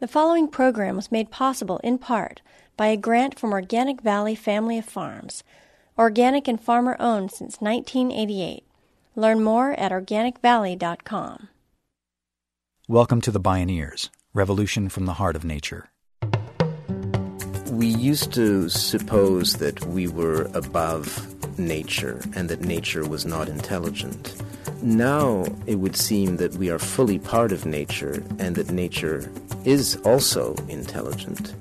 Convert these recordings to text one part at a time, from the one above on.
The following program was made possible in part by a grant from Organic Valley Family of Farms, organic and farmer owned since 1988. Learn more at organicvalley.com. Welcome to the Bioneers, Revolution from the Heart of Nature. We used to suppose that we were above nature and that nature was not intelligent. Now it would seem that we are fully part of nature and that nature is also intelligent.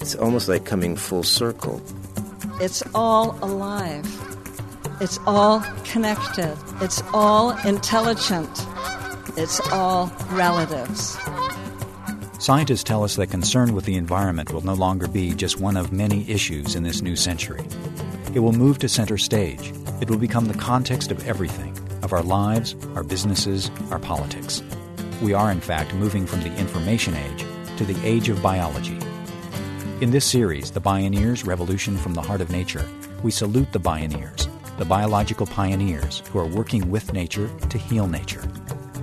It's almost like coming full circle. It's all alive. It's all connected. It's all intelligent. It's all relatives. Scientists tell us that concern with the environment will no longer be just one of many issues in this new century. It will move to center stage. It will become the context of everything our lives, our businesses, our politics. We are, in fact, moving from the information age to the age of biology. In this series, The Bioneers Revolution from the Heart of Nature, we salute the Bioneers, the biological pioneers who are working with nature to heal nature,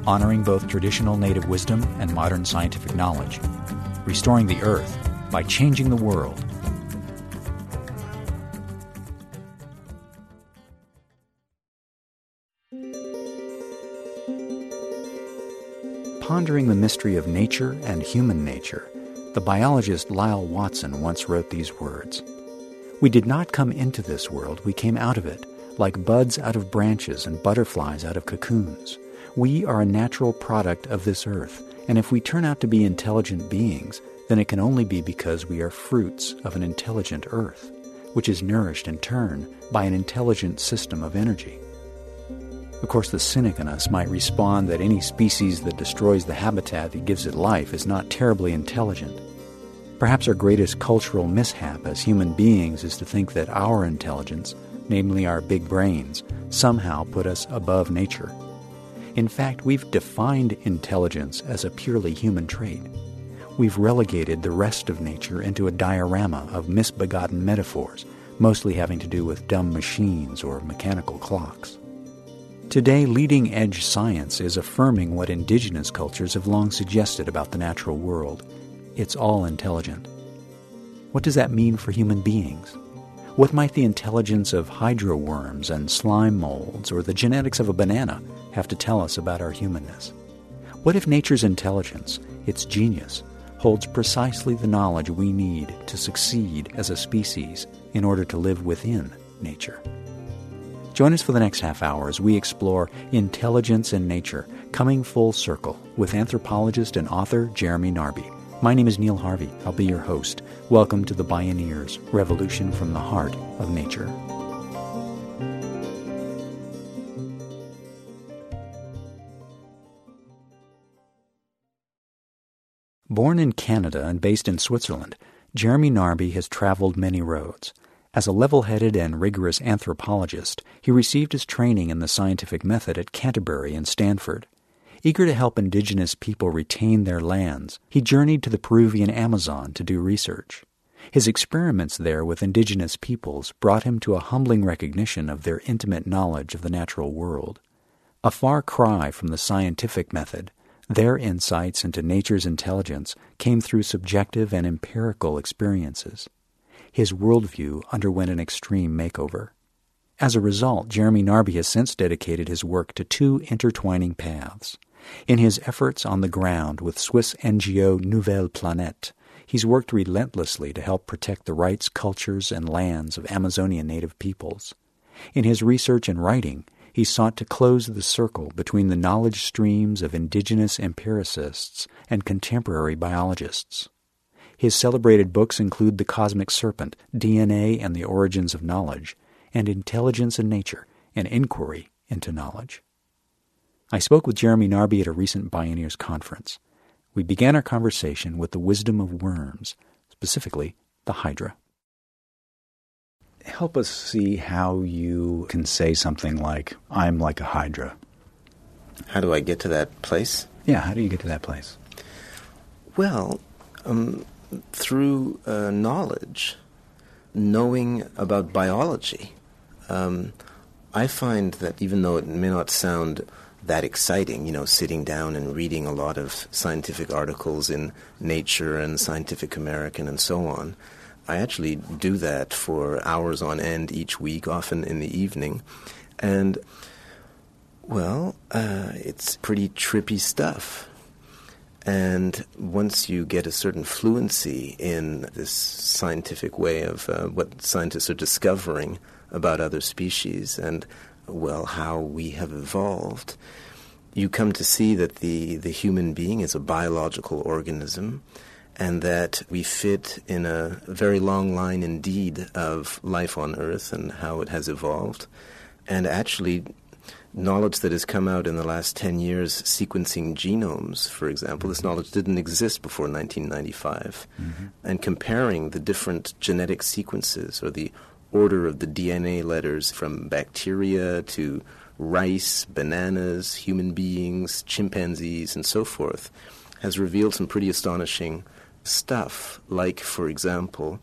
honoring both traditional native wisdom and modern scientific knowledge, restoring the earth by changing the world Pondering the mystery of nature and human nature, the biologist Lyall Watson once wrote these words We did not come into this world, we came out of it, like buds out of branches and butterflies out of cocoons. We are a natural product of this earth, and if we turn out to be intelligent beings, then it can only be because we are fruits of an intelligent earth, which is nourished in turn by an intelligent system of energy. Of course, the cynic in us might respond that any species that destroys the habitat that gives it life is not terribly intelligent. Perhaps our greatest cultural mishap as human beings is to think that our intelligence, namely our big brains, somehow put us above nature. In fact, we've defined intelligence as a purely human trait. We've relegated the rest of nature into a diorama of misbegotten metaphors, mostly having to do with dumb machines or mechanical clocks. Today, leading edge science is affirming what indigenous cultures have long suggested about the natural world it's all intelligent. What does that mean for human beings? What might the intelligence of hydra worms and slime molds or the genetics of a banana have to tell us about our humanness? What if nature's intelligence, its genius, holds precisely the knowledge we need to succeed as a species in order to live within nature? Join us for the next half hour as we explore intelligence in nature, coming full circle with anthropologist and author Jeremy Narby. My name is Neil Harvey. I'll be your host. Welcome to the Bioneers Revolution from the Heart of Nature. Born in Canada and based in Switzerland, Jeremy Narby has traveled many roads. As a level headed and rigorous anthropologist, he received his training in the scientific method at Canterbury and Stanford. Eager to help indigenous people retain their lands, he journeyed to the Peruvian Amazon to do research. His experiments there with indigenous peoples brought him to a humbling recognition of their intimate knowledge of the natural world. A far cry from the scientific method, their insights into nature's intelligence came through subjective and empirical experiences his worldview underwent an extreme makeover. As a result, Jeremy Narby has since dedicated his work to two intertwining paths. In his efforts on the ground with Swiss NGO Nouvelle Planète, he's worked relentlessly to help protect the rights, cultures, and lands of Amazonian native peoples. In his research and writing, he sought to close the circle between the knowledge streams of indigenous empiricists and contemporary biologists. His celebrated books include The Cosmic Serpent, DNA and the Origins of Knowledge, and Intelligence in Nature, an inquiry into knowledge. I spoke with Jeremy Narby at a recent Bioneers conference. We began our conversation with the wisdom of worms, specifically the Hydra. Help us see how you can say something like, I'm like a Hydra. How do I get to that place? Yeah, how do you get to that place? Well, um, through uh, knowledge, knowing about biology. Um, I find that even though it may not sound that exciting, you know, sitting down and reading a lot of scientific articles in Nature and Scientific American and so on. I actually do that for hours on end each week, often in the evening. And, well, uh, it's pretty trippy stuff. And once you get a certain fluency in this scientific way of uh, what scientists are discovering about other species and, well, how we have evolved, you come to see that the, the human being is a biological organism and that we fit in a very long line indeed of life on Earth and how it has evolved. And actually, knowledge that has come out in the last 10 years sequencing genomes, for example. This knowledge didn't exist before 1995. Mm-hmm. And comparing the different genetic sequences or the order of the DNA letters from bacteria to rice, bananas, human beings, chimpanzees, and so forth has revealed some pretty astonishing stuff. Like, for example,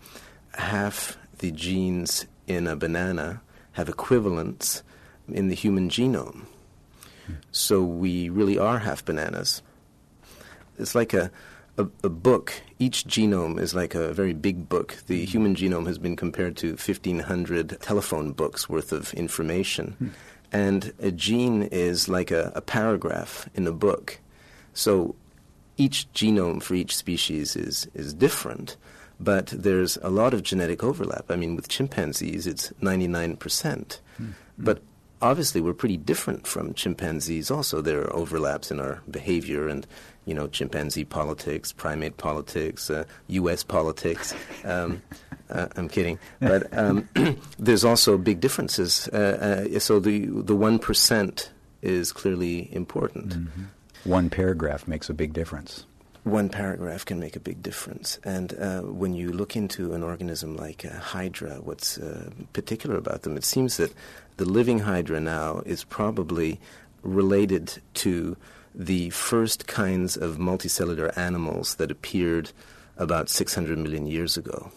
half the genes in a banana have equivalents in the human genome. So we really are half bananas. It's like a, a, a, book. Each genome is like a very big book. The human genome has been compared to 1,500 telephone books worth of information. Hmm. And a gene is like a, a paragraph in a book. So each genome for each species is, is different, but there's a lot of genetic overlap. I mean, with chimpanzees, it's 99%. Mm-hmm. But obviously we're pretty different from chimpanzees also. There are overlaps in our behavior and you know chimpanzee politics primate politics uh, us politics. Um, uh, i'm kidding. But um, there's also big differences. Uh, uh so the the 1% is clearly important. Mm-hmm. one paragraph makes a big difference. One paragraph can make a big difference. And uh, when you look into an organism like a Hydra, what's uh, particular about them, it seems that the living Hydra now is probably related to the first kinds of multicellular animals that appeared about 600 million years ago.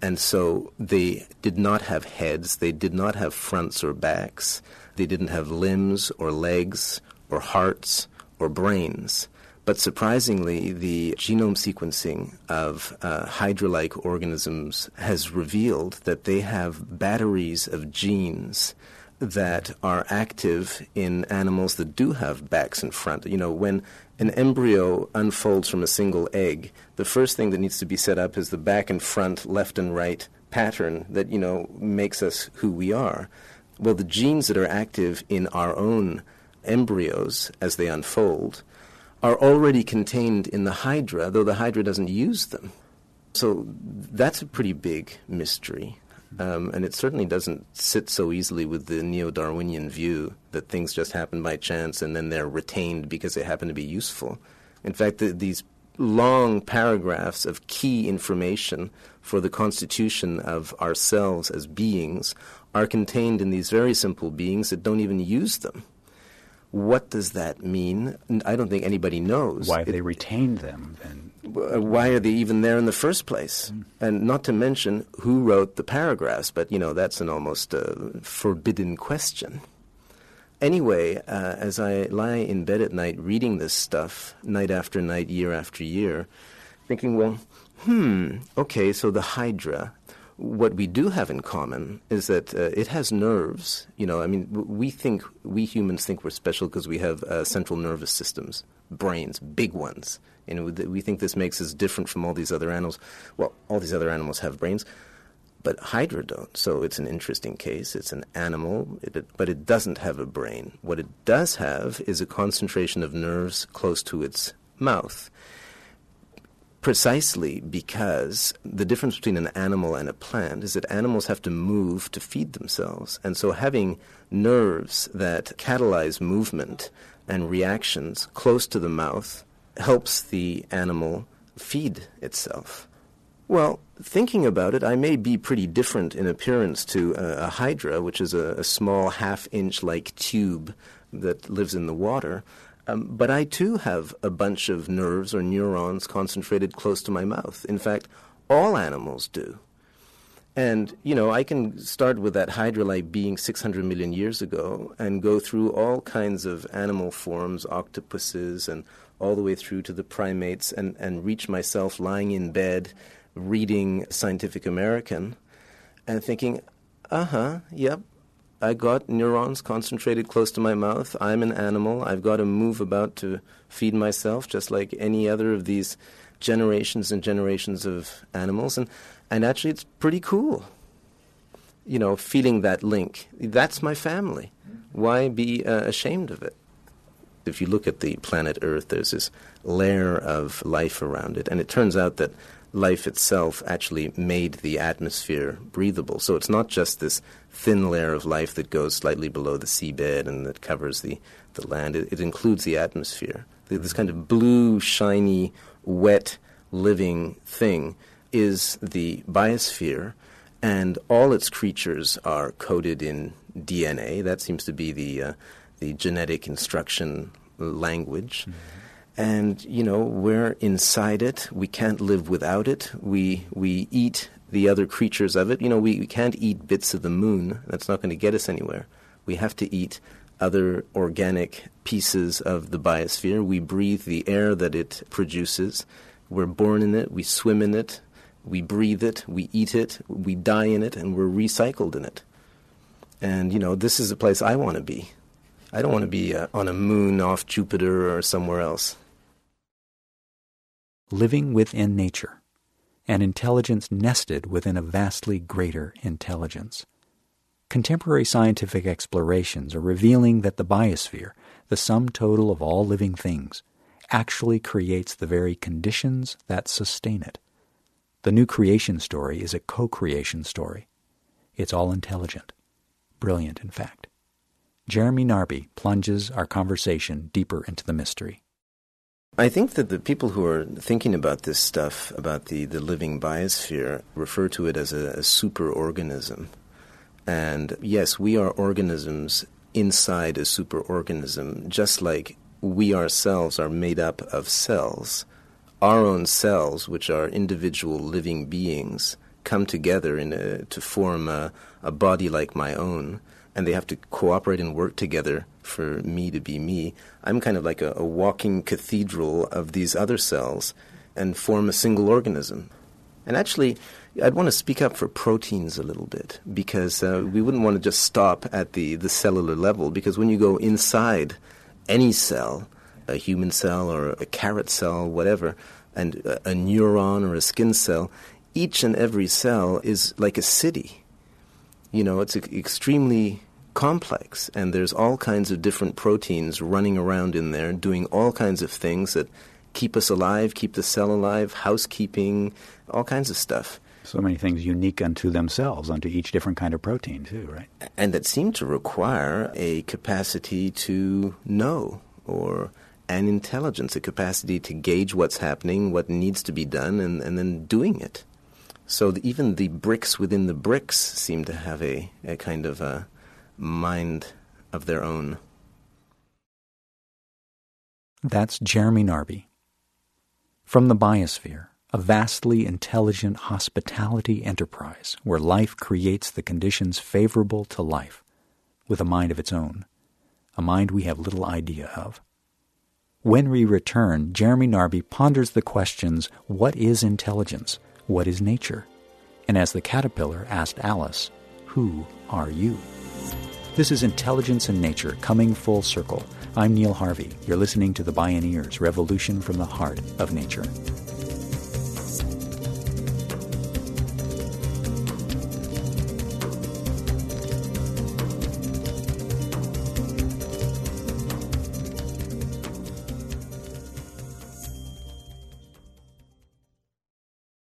And so they did not have heads, they did not have fronts or backs, they didn't have limbs or legs or hearts or brains. But surprisingly, the genome sequencing of uh, Hydra like organisms has revealed that they have batteries of genes that are active in animals that do have backs and front. You know, when an embryo unfolds from a single egg, the first thing that needs to be set up is the back and front, left and right pattern that, you know, makes us who we are. Well, the genes that are active in our own embryos as they unfold are already contained in the Hydra, though the Hydra doesn't use them. So that's a pretty big mystery. Um, and it certainly doesn't sit so easily with the neo Darwinian view that things just happen by chance and then they're retained because they happen to be useful. In fact, the, these long paragraphs of key information for the constitution of ourselves as beings are contained in these very simple beings that don't even use them. What does that mean? I don't think anybody knows. Why have it, they retained them? And why are they even there in the first place? Mm. And not to mention who wrote the paragraphs, but you know that's an almost uh, forbidden question. Anyway, uh, as I lie in bed at night reading this stuff, night after night, year after year, thinking, well, hmm, okay, so the Hydra, what we do have in common is that uh, it has nerves. You know, I mean, we think we humans think we're special because we have uh, central nervous systems, brains, big ones. And we think this makes us different from all these other animals. Well, all these other animals have brains, but Hydra don't. So it's an interesting case. It's an animal, it, but it doesn't have a brain. What it does have is a concentration of nerves close to its mouth precisely because the difference between an animal and a plant is that animals have to move to feed themselves. And so having nerves that catalyze movement and reactions close to the mouth helps the animal feed itself. Well, thinking about it, I may be pretty different in appearance to a, a hydra, which is a, a small half inch like tube that lives in the water. Um, but I too have a bunch of nerves or neurons concentrated close to my mouth. In fact, all animals do. And, you know, I can start with that Hydra like being 600 million years ago and go through all kinds of animal forms, octopuses, and all the way through to the primates, and, and reach myself lying in bed reading Scientific American and thinking, uh huh, yep, I got neurons concentrated close to my mouth. I'm an animal. I've got to move about to feed myself, just like any other of these generations and generations of animals. And and actually, it's pretty cool. You know, feeling that link. That's my family. Why be uh, ashamed of it? If you look at the planet Earth, there's this layer of life around it, and it turns out that life itself actually made the atmosphere breathable. So it's not just this thin layer of life that goes slightly below the seabed and that covers the, the land, it, it includes the atmosphere. This kind of blue, shiny, wet, living thing is the biosphere, and all its creatures are coded in DNA. That seems to be the uh, the genetic instruction language. Mm-hmm. And you know we're inside it. We can't live without it. We we eat the other creatures of it. You know we, we can't eat bits of the moon. That's not going to get us anywhere. We have to eat other organic pieces of the biosphere. We breathe the air that it produces. We're born in it. We swim in it we breathe it, we eat it, we die in it, and we're recycled in it. And, you know, this is a place I want to be. I don't want to be uh, on a moon off Jupiter or somewhere else. Living within nature, an intelligence nested within a vastly greater intelligence. Contemporary scientific explorations are revealing that the biosphere, the sum total of all living things, actually creates the very conditions that sustain it. The new creation story is a co creation story. It's all intelligent. Brilliant, in fact. Jeremy Narby plunges our conversation deeper into the mystery. I think that the people who are thinking about this stuff, about the, the living biosphere, refer to it as a, a superorganism. And yes, we are organisms inside a superorganism, just like we ourselves are made up of cells our own cells, which are individual living beings, come together in a, to form a, a body like my own, and they have to cooperate and work together for me to be me. I'm kind of like a, a walking cathedral of these other cells and form a single organism. And actually, I'd want to speak up for proteins a little bit because uh, we wouldn't want to just stop at the, the cellular level because when you go inside any cell, a human cell or a carrot cell, whatever, and a, a neuron or a skin cell, each and every cell is like a city. You know, it's extremely complex, and there's all kinds of different proteins running around in there doing all kinds of things that keep us alive, keep the cell alive, housekeeping, all kinds of stuff. So many things unique unto themselves, unto each different kind of protein, too, right? And that seem to require a capacity to know or an intelligence, a capacity to gauge what's happening, what needs to be done, and, and then doing it. So the, even the bricks within the bricks seem to have a, a kind of a mind of their own. That's Jeremy Narby. From the biosphere, a vastly intelligent hospitality enterprise where life creates the conditions favorable to life with a mind of its own, a mind we have little idea of. When we return, Jeremy Narby ponders the questions what is intelligence? What is nature? And as the caterpillar asked Alice, Who are you? This is Intelligence in Nature coming full circle. I'm Neil Harvey. You're listening to The Bioneers Revolution from the Heart of Nature.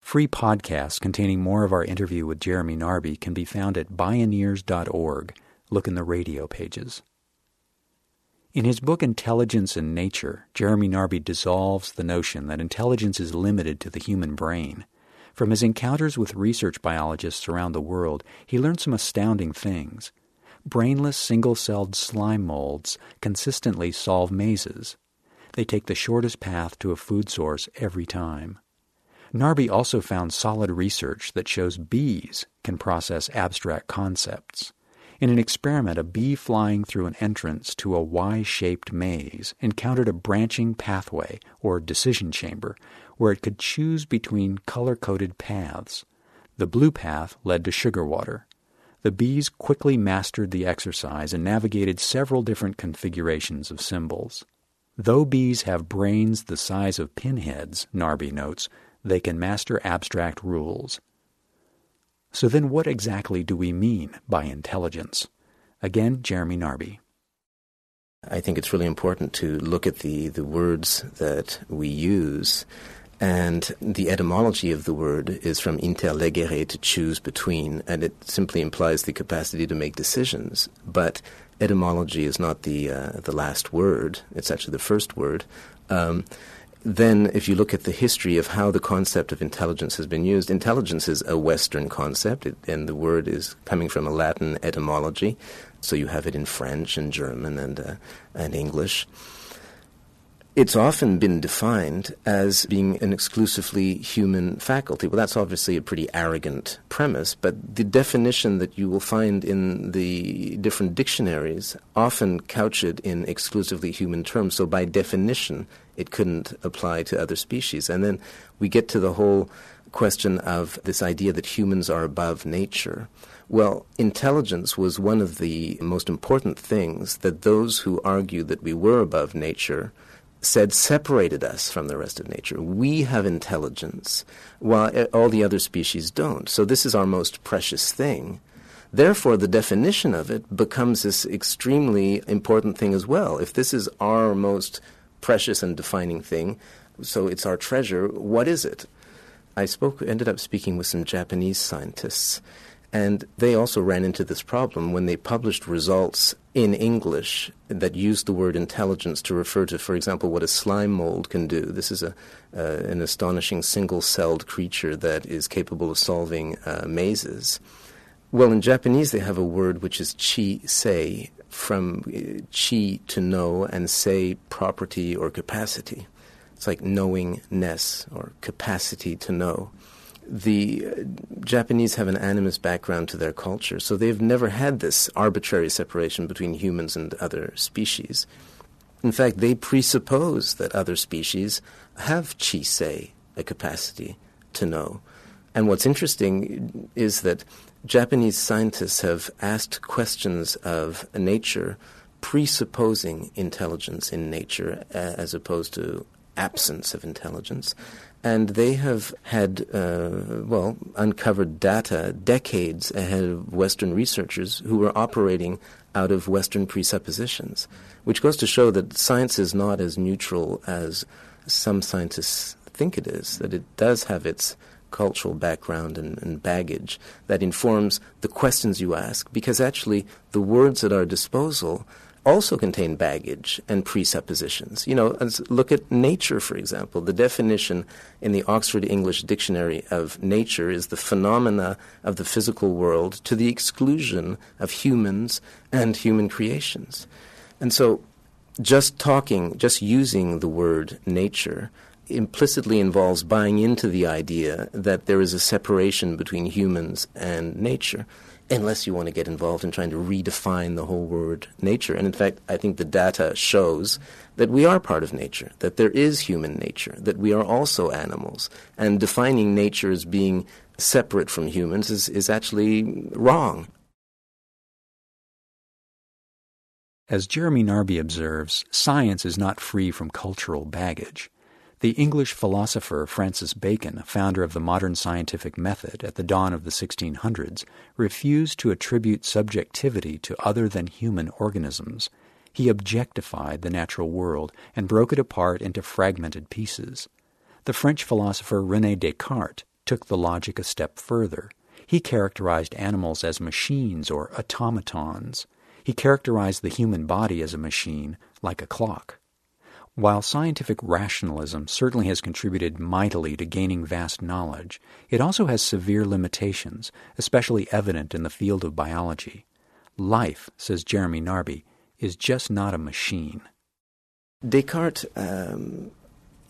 Free podcasts containing more of our interview with Jeremy Narby can be found at bioneers.org. Look in the radio pages. In his book Intelligence in Nature, Jeremy Narby dissolves the notion that intelligence is limited to the human brain. From his encounters with research biologists around the world, he learned some astounding things. Brainless single celled slime molds consistently solve mazes. They take the shortest path to a food source every time. Narby also found solid research that shows bees can process abstract concepts. In an experiment, a bee flying through an entrance to a Y shaped maze encountered a branching pathway, or decision chamber, where it could choose between color coded paths. The blue path led to sugar water. The bees quickly mastered the exercise and navigated several different configurations of symbols. Though bees have brains the size of pinheads, Narby notes, they can master abstract rules. So then, what exactly do we mean by intelligence? Again, Jeremy Narby. I think it's really important to look at the, the words that we use. And the etymology of the word is from interlegere, to choose between, and it simply implies the capacity to make decisions. But etymology is not the, uh, the last word, it's actually the first word. Um, then, if you look at the history of how the concept of intelligence has been used, intelligence is a Western concept, it, and the word is coming from a Latin etymology. So you have it in French and German and uh, and English. It's often been defined as being an exclusively human faculty. Well, that's obviously a pretty arrogant premise, but the definition that you will find in the different dictionaries often couch it in exclusively human terms. So, by definition, it couldn't apply to other species. And then we get to the whole question of this idea that humans are above nature. Well, intelligence was one of the most important things that those who argue that we were above nature said separated us from the rest of nature. We have intelligence, while all the other species don't. So this is our most precious thing. Therefore, the definition of it becomes this extremely important thing as well. If this is our most precious and defining thing, so it's our treasure, what is it? I spoke, ended up speaking with some Japanese scientists, and they also ran into this problem when they published results in English that used the word intelligence to refer to, for example, what a slime mold can do. This is a, uh, an astonishing single celled creature that is capable of solving uh, mazes. Well, in Japanese, they have a word which is chi sei, from uh, chi to know, and sei property or capacity. It's like knowingness or capacity to know the Japanese have an animist background to their culture, so they've never had this arbitrary separation between humans and other species. In fact, they presuppose that other species have chi sei, a capacity to know. And what's interesting is that Japanese scientists have asked questions of nature presupposing intelligence in nature as opposed to absence of intelligence. And they have had, uh, well, uncovered data decades ahead of Western researchers who were operating out of Western presuppositions, which goes to show that science is not as neutral as some scientists think it is, that it does have its cultural background and, and, baggage that informs the questions you ask, because actually the words at our disposal also contain baggage and presuppositions. You know, look at nature, for example. The definition in the Oxford English Dictionary of nature is the phenomena of the physical world to the exclusion of humans and human creations. And so, just talking, just using the word nature implicitly involves buying into the idea that there is a separation between humans and nature unless you want to get involved in trying to redefine the whole word nature. And in fact, I think the data shows that we are part of nature, that there is human nature, that we are also animals. And defining nature as being separate from humans is, is actually wrong. As Jeremy Narby observes, science is not free from cultural baggage. The English philosopher Francis Bacon, founder of the modern scientific method at the dawn of the 1600s, refused to attribute subjectivity to other than human organisms. He objectified the natural world and broke it apart into fragmented pieces. The French philosopher Rene Descartes took the logic a step further. He characterized animals as machines or automatons. He characterized the human body as a machine, like a clock. While scientific rationalism certainly has contributed mightily to gaining vast knowledge, it also has severe limitations, especially evident in the field of biology. Life, says Jeremy Narby, is just not a machine. Descartes um,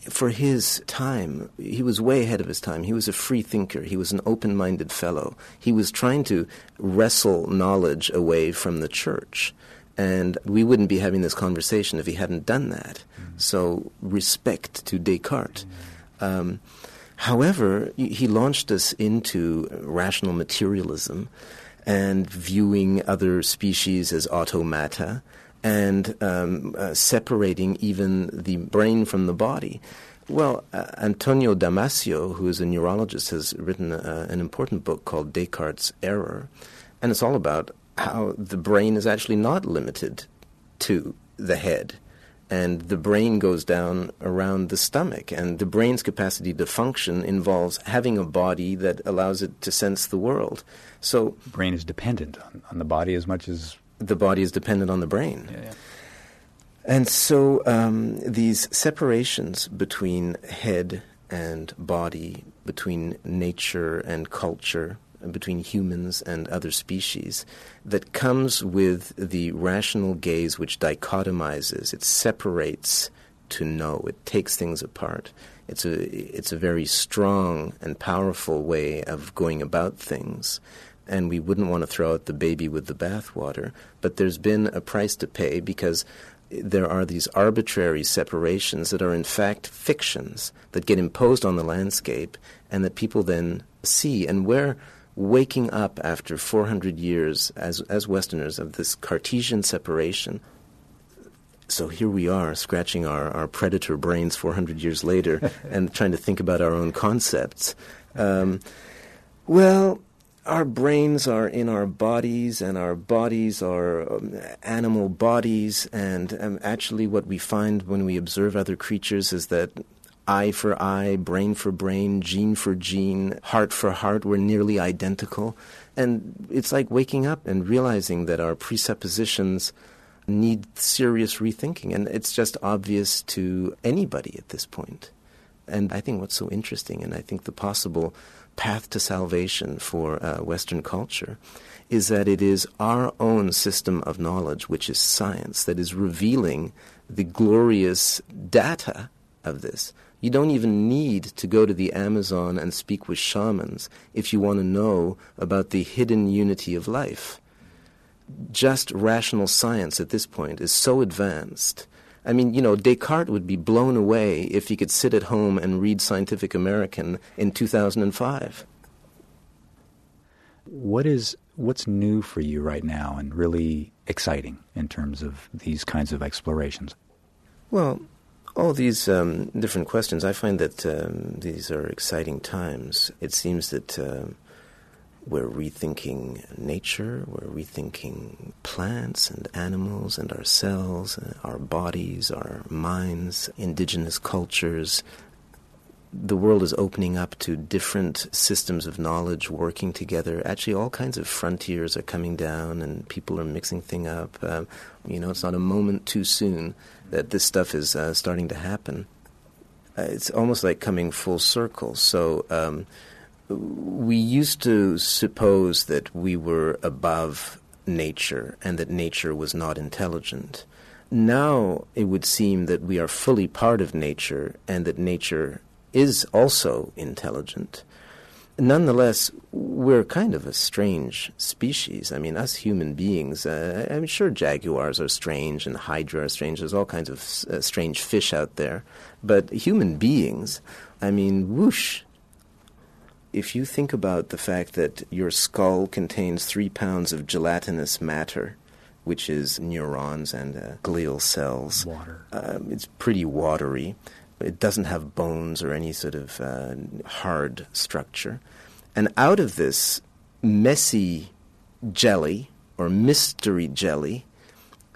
for his time, he was way ahead of his time. He was a free thinker. He was an open minded fellow. He was trying to wrestle knowledge away from the church. And we wouldn't be having this conversation if he hadn't done that. Mm-hmm. So, respect to Descartes. Um, however, he launched us into rational materialism and viewing other species as automata and um, uh, separating even the brain from the body. Well, uh, Antonio Damasio, who is a neurologist, has written uh, an important book called Descartes' Error, and it's all about how the brain is actually not limited to the head. And the brain goes down around the stomach, and the brain's capacity to function involves having a body that allows it to sense the world. So, brain is dependent on, on the body as much as the body is dependent on the brain. Yeah, yeah. And so um, these separations between head and body, between nature and culture, between humans and other species, that comes with the rational gaze which dichotomizes, it separates to know, it takes things apart. It's a, it's a very strong and powerful way of going about things and we wouldn't want to throw out the baby with the bathwater. But there's been a price to pay because there are these arbitrary separations that are in fact fictions that get imposed on the landscape and that people then see. And we're waking up after 400 years as, as Westerners of this Cartesian separation. So here we are, scratching our, our predator brains 400 years later and trying to think about our own concepts. Um, well, our brains are in our bodies, and our bodies are um, animal bodies. And um, actually, what we find when we observe other creatures is that eye for eye, brain for brain, gene for gene, heart for heart, we're nearly identical. And it's like waking up and realizing that our presuppositions need serious rethinking. And it's just obvious to anybody at this point. And I think what's so interesting, and I think the possible path to salvation for uh, Western culture is that it is our own system of knowledge, which is science, that is revealing the glorious data of this. You don't even need to go to the Amazon and speak with shamans if you want to know about the hidden unity of life. Just rational science at this point is so advanced I mean, you know, Descartes would be blown away if he could sit at home and read Scientific American in 2005. What is what's new for you right now and really exciting in terms of these kinds of explorations? Well, all these um, different questions, I find that um, these are exciting times. It seems that. Uh, we're rethinking nature, we're rethinking plants and animals and ourselves, uh, our bodies, our minds, indigenous cultures. The world is opening up to different systems of knowledge working together. Actually, all kinds of frontiers are coming down, and people are mixing things up. Um, you know, it's not a moment too soon that this stuff is uh, starting to happen. Uh, it's almost like coming full circle. So, um, we used to suppose that we were above nature and that nature was not intelligent. Now it would seem that we are fully part of nature and that nature is also intelligent. Nonetheless, we're kind of a strange species. I mean, us human beings, uh, I'm sure jaguars are strange and hydra are strange. There's all kinds of uh, strange fish out there. But human beings, I mean, whoosh, if you think about the fact that your skull contains three pounds of gelatinous matter, which is neurons and uh, glial cells, water, um, it's pretty watery. It doesn't have bones or any sort of uh, hard structure. And out of this messy jelly or mystery jelly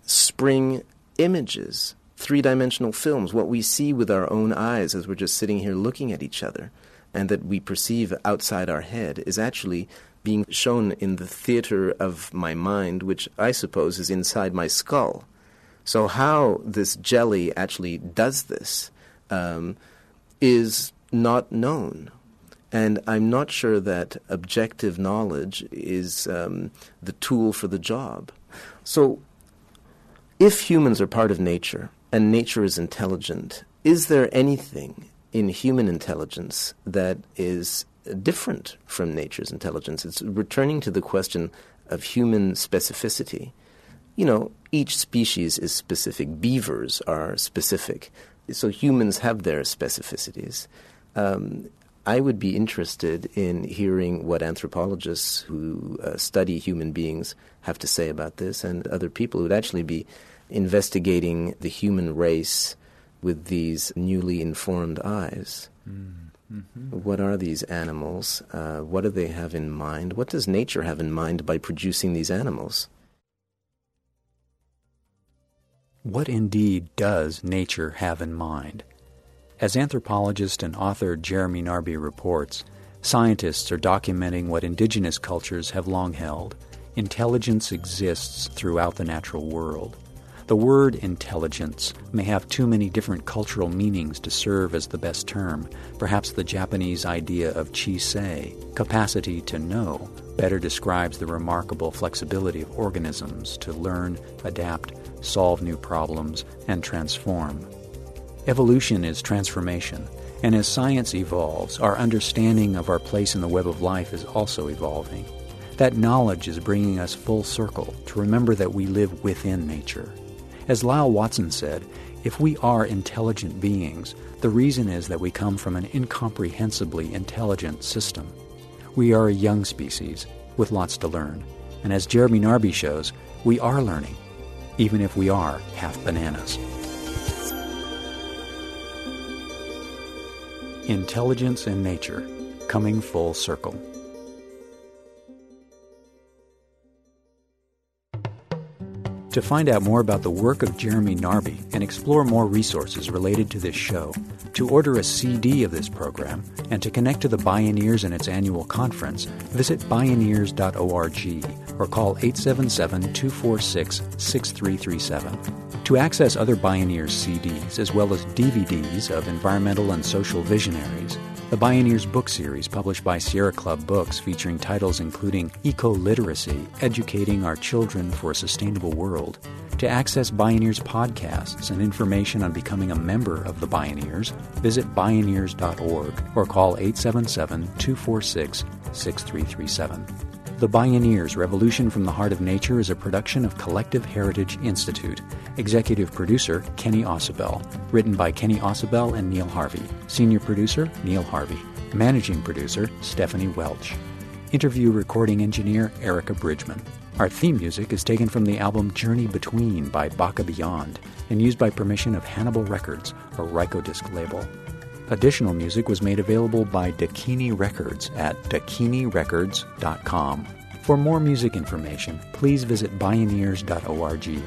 spring images, three dimensional films, what we see with our own eyes as we're just sitting here looking at each other and that we perceive outside our head is actually being shown in the theater of my mind, which I suppose is inside my skull. So, how this jelly actually does this um, is not known. And I'm not sure that objective knowledge is um, the tool for the job. So, if humans are part of nature and nature is intelligent, is there anything in human intelligence that is different from nature's intelligence? It's returning to the question of human specificity. You know, each species is specific. Beavers are specific. So humans have their specificities. Um, I would be interested in hearing what anthropologists who uh, study human beings have to say about this and other people who would actually be investigating the human race with these newly informed eyes. Mm-hmm. What are these animals? Uh, what do they have in mind? What does nature have in mind by producing these animals? What indeed does nature have in mind? As anthropologist and author Jeremy Narby reports, scientists are documenting what indigenous cultures have long held. Intelligence exists throughout the natural world. The word intelligence may have too many different cultural meanings to serve as the best term. Perhaps the Japanese idea of chisei, capacity to know, better describes the remarkable flexibility of organisms to learn, adapt, solve new problems, and transform. Evolution is transformation, and as science evolves, our understanding of our place in the web of life is also evolving. That knowledge is bringing us full circle to remember that we live within nature. As Lyall Watson said, if we are intelligent beings, the reason is that we come from an incomprehensibly intelligent system. We are a young species with lots to learn, and as Jeremy Narby shows, we are learning, even if we are half bananas. Intelligence in Nature, coming full circle. To find out more about the work of Jeremy Narby and explore more resources related to this show, to order a CD of this program, and to connect to the Bioneers and its annual conference, visit bioneers.org or call 877 246 6337. To access other Bioneers CDs as well as DVDs of environmental and social visionaries, the Bioneers book series published by Sierra Club Books featuring titles including Eco Literacy, Educating Our Children for a Sustainable World. To access Bioneers podcasts and information on becoming a member of the Bioneers, visit bioneers.org or call 877 246 6337. The Bioneers Revolution from the Heart of Nature is a production of Collective Heritage Institute. Executive producer Kenny Ausubel. Written by Kenny Ausubel and Neil Harvey. Senior producer Neil Harvey. Managing producer Stephanie Welch. Interview recording engineer Erica Bridgman. Our theme music is taken from the album Journey Between by Baka Beyond and used by permission of Hannibal Records, a Rykodisc label. Additional music was made available by Dakini Records at dakinirecords.com. For more music information, please visit bioneers.org.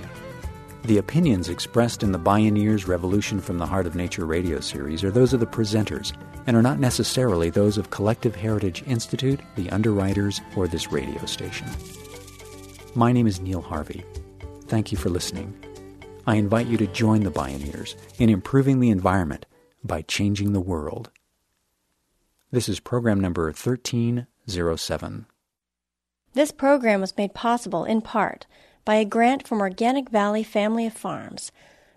The opinions expressed in the Bioneers Revolution from the Heart of Nature radio series are those of the presenters and are not necessarily those of Collective Heritage Institute, the underwriters, or this radio station. My name is Neil Harvey. Thank you for listening. I invite you to join the Bioneers in improving the environment by changing the world. This is program number 1307. This program was made possible in part by a grant from Organic Valley Family of Farms,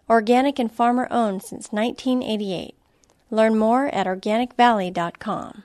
organic and farmer owned since 1988. Learn more at organicvalley.com.